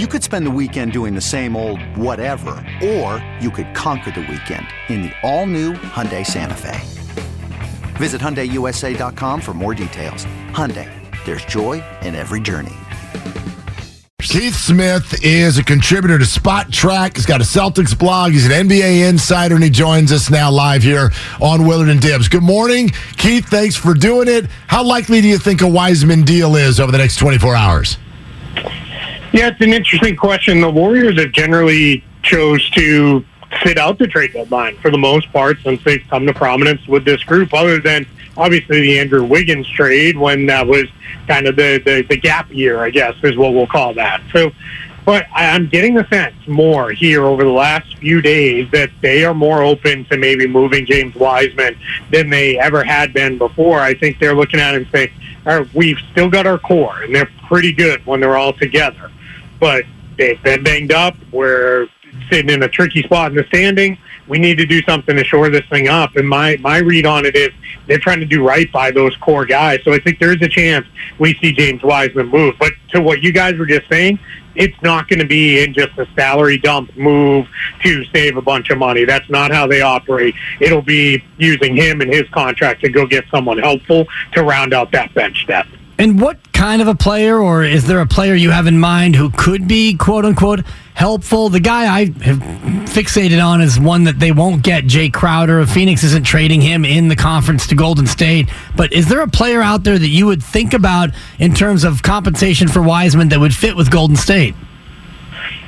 You could spend the weekend doing the same old whatever, or you could conquer the weekend in the all-new Hyundai Santa Fe. Visit HyundaiUSA.com for more details. Hyundai, there's joy in every journey. Keith Smith is a contributor to Spotrac. He's got a Celtics blog. He's an NBA insider, and he joins us now live here on Willard and Dibs. Good morning, Keith. Thanks for doing it. How likely do you think a Wiseman deal is over the next 24 hours? Yeah, it's an interesting question. The Warriors have generally chose to sit out the trade deadline for the most part since they've come to prominence with this group, other than obviously the Andrew Wiggins trade when that was kind of the, the, the gap year, I guess, is what we'll call that. So, but I'm getting the sense more here over the last few days that they are more open to maybe moving James Wiseman than they ever had been before. I think they're looking at it and saying, all right, we've still got our core, and they're pretty good when they're all together but they've been banged up. We're sitting in a tricky spot in the standing. We need to do something to shore this thing up. And my, my read on it is they're trying to do right by those core guys. So I think there's a chance we see James Wiseman move. But to what you guys were just saying, it's not going to be in just a salary dump move to save a bunch of money. That's not how they operate. It'll be using him and his contract to go get someone helpful to round out that bench depth. And what kind of a player, or is there a player you have in mind who could be quote unquote helpful? The guy I have fixated on is one that they won't get, Jae Crowder. Phoenix isn't trading him in the conference to Golden State. But is there a player out there that you would think about in terms of compensation for Wiseman that would fit with Golden State?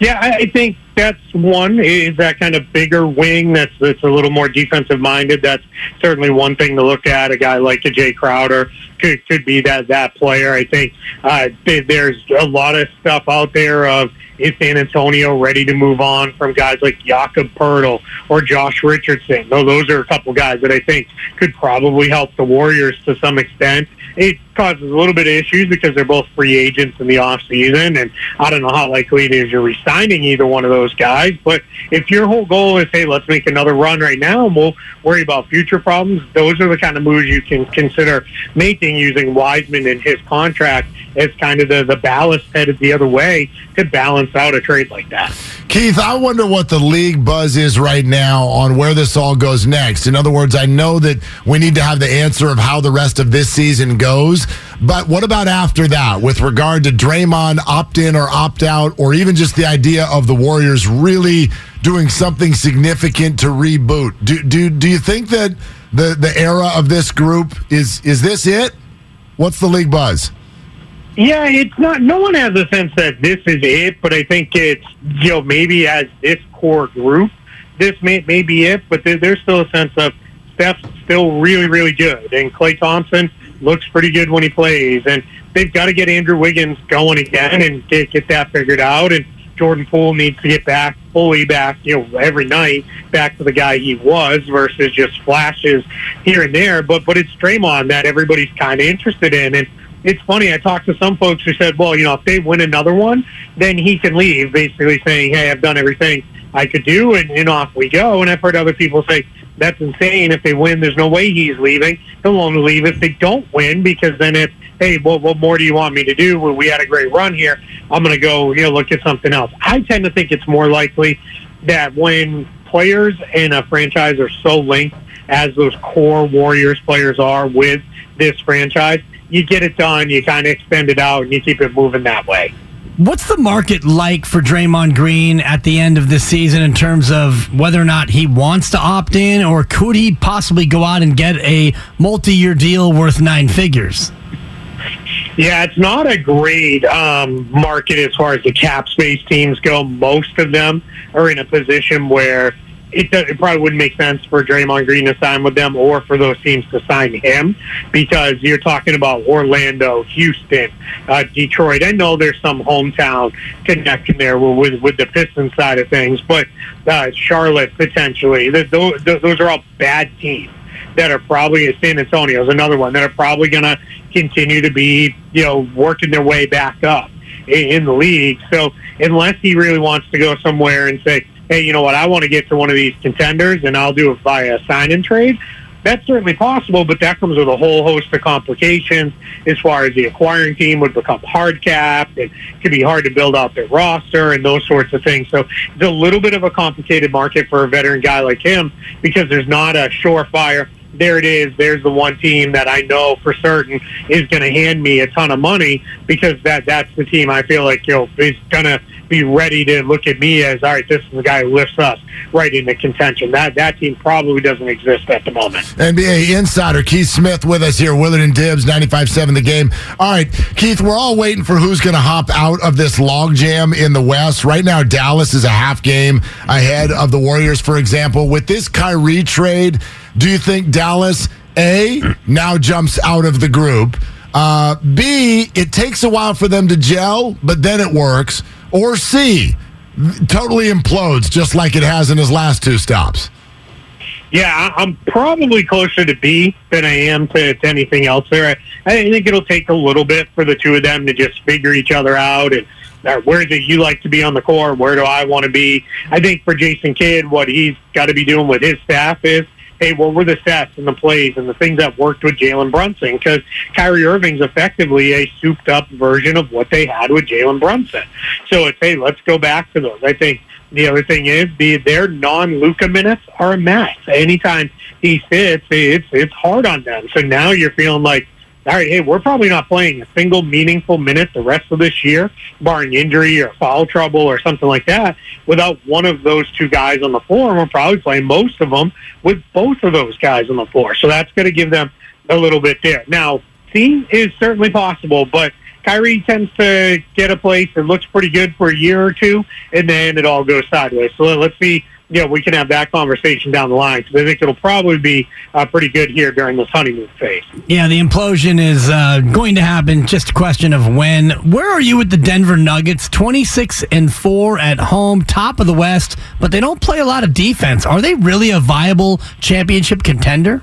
Yeah, I think that's one is that kind of bigger wing that's that's a little more defensive minded. That's certainly one thing to look at. A guy like a Jae Crowder could could be that that player. I think uh, there's a lot of stuff out there of is San Antonio ready to move on from guys like Jakob Poeltl or Josh Richardson? No, those are a couple guys that I think could probably help the Warriors to some extent it causes a little bit of issues because they're both free agents in the off season, and I don't know how likely it is you're resigning either one of those guys. But if your whole goal is, hey, let's make another run right now, and we'll worry about future problems, those are the kind of moves you can consider making using Wiseman in his contract as kind of the, the ballast headed the other way to balance out a trade like that. Keith, I wonder what the league buzz is right now on where this all goes next. In other words, I know that we need to have the answer of how the rest of this season goes, but what about after that with regard to Draymond opt in or opt out, or even just the idea of the Warriors really doing something significant to reboot? Do, do, do you think that the, the era of this group is, is this it? What's the league buzz? Yeah, it's not. No one has a sense that this is it, but I think it's you know maybe as this core group, this may may be it. But there, there's still a sense of Steph's still really really good, and Klay Thompson looks pretty good when he plays, and they've got to get Andrew Wiggins going again and get get that figured out, and Jordan Poole needs to get back fully back, you know, every night back to the guy he was versus just flashes here and there. But but it's Draymond that everybody's kind of interested in, and it's funny. I talked to some folks who said, well, you know, if they win another one, then he can leave, basically saying, hey, I've done everything I could do, and, and off we go. And I've heard other people say, that's insane. If they win, there's no way he's leaving. He'll only leave if they don't win, because then it's, hey, what, what more do you want me to do? Well, we had a great run here. I'm going to go, you know, look at something else. I tend to think it's more likely that when players in a franchise are so linked as those core Warriors players are with this franchise, you get it done, you kind of extend it out, and you keep it moving that way. What's the market like for Draymond Green at the end of this season in terms of whether or not he wants to opt in, or could he possibly go out and get a multi year deal worth nine figures? Yeah, it's not a great um, market as far as the cap space teams go. Most of them are in a position where it, it probably wouldn't make sense for Draymond Green to sign with them or for those teams to sign him because you're talking about Orlando, Houston, uh, Detroit. I know there's some hometown connection there with with the Pistons side of things, but uh, Charlotte potentially. Those, those are all bad teams that are probably San Antonio is another one that are probably going to continue to be you know working their way back up in the league. So unless he really wants to go somewhere and say hey, you know what, I want to get to one of these contenders and I'll do it via a sign and trade. that's certainly possible, but that comes with a whole host of complications as far as the acquiring team would become hard capped. And it could be hard to build out their roster and those sorts of things. So it's a little bit of a complicated market for a veteran guy like him because there's not a surefire there it is. There's the one team that I know for certain is going to hand me a ton of money because that that's the team I feel like you know is going to be ready to look at me as all right. This is the guy who lifts us right into contention. That that team probably doesn't exist at the moment. NBA insider Keith Smith with us here. Willard and Dibs, 95.7 the game. All right, Keith, we're all waiting for who's going to hop out of this logjam in the West. Right now, Dallas is a half game ahead of the Warriors, for example. With this Kyrie trade, do you think Dallas, A, now jumps out of the group? Uh, B, it takes a while for them to gel, but then it works. Or C, totally implodes just like it has in his last two stops. Yeah, I'm probably closer to B than I am to, to anything else there. I, I think it'll take a little bit for the two of them to just figure each other out and uh, where do you like to be on the court? Where do I want to be? I think for Jason Kidd, what he's got to be doing with his staff is hey, what were the sets and the plays and the things that worked with Jalen Brunson? Because Kyrie Irving's effectively a souped up version of what they had with Jalen Brunson. So it's, hey, let's go back to those. I think the other thing is the their non Luka minutes are a mess. Anytime he sits, it's it's hard on them. So now you're feeling like all right, hey, we're probably not playing a single meaningful minute the rest of this year, barring injury or foul trouble or something like that, without one of those two guys on the floor. We're probably playing most of them with both of those guys on the floor. So that's going to give them a little bit there. Now, C is certainly possible, but Kyrie tends to get a place that looks pretty good for a year or two, and then it all goes sideways. So let's see you know, we can have that conversation down the line because I think it'll probably be uh, pretty good here during this honeymoon phase. Yeah, the implosion is uh, going to happen. Just a question of when. Where are you with the Denver Nuggets? Twenty six and four at home, top of the West, but they don't play a lot of defense. Are they really a viable championship contender?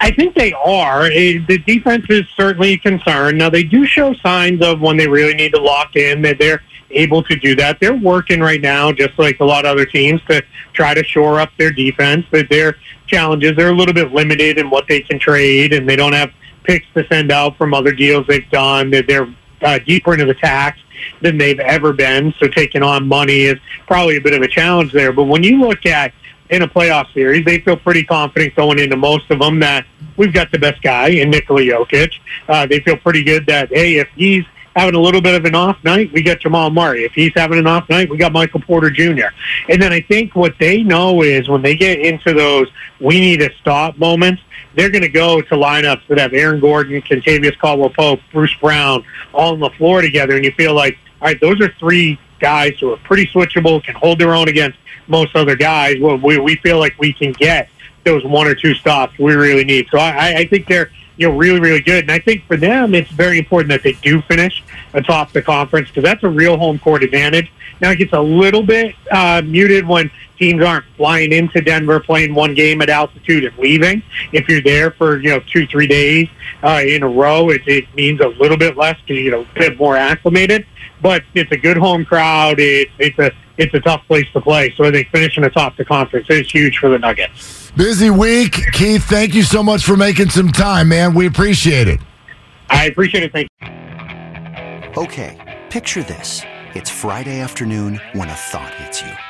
I think they are. The defense is certainly a concern. Now they do show signs of when they really need to lock in that they're able to do that. They're working right now, just like a lot of other teams, to try to shore up their defense. But their challenges they're a little bit limited in what they can trade, and they don't have picks to send out from other deals they've done. They're, they're uh, deeper into the tax than they've ever been. So taking on money is probably a bit of a challenge there. But when you look at in a playoff series, they feel pretty confident going into most of them that we've got the best guy in Nikola Jokic. Uh, they feel pretty good that hey, if he's having a little bit of an off night, we get Jamal Murray. If he's having an off night, we got Michael Porter Jr. And then I think what they know is when they get into those we need to stop moments, they're going to go to lineups that have Aaron Gordon, Kentavious Caldwell Pope, Bruce Brown all on the floor together, and you feel like, all right, those are three guys who are pretty switchable, can hold their own against most other guys. Well, we, we feel like we can get those one or two stops we really need. So I, I think they're you know, really, really good. And I think for them, it's very important that they do finish atop the conference because that's a real home court advantage. Now it gets a little bit uh, muted when teams aren't flying into Denver, playing one game at altitude and leaving. If you're there for you know two, three days uh, in a row, it, it means a little bit less because you know a bit more acclimated. But it's a good home crowd. It's it's a it's a tough place to play. So I think finishing atop the conference is huge for the Nuggets. Busy week, Keith. Thank you so much for making some time, man. We appreciate it. I appreciate it. Thank you. Okay, picture this: it's Friday afternoon when a thought hits you.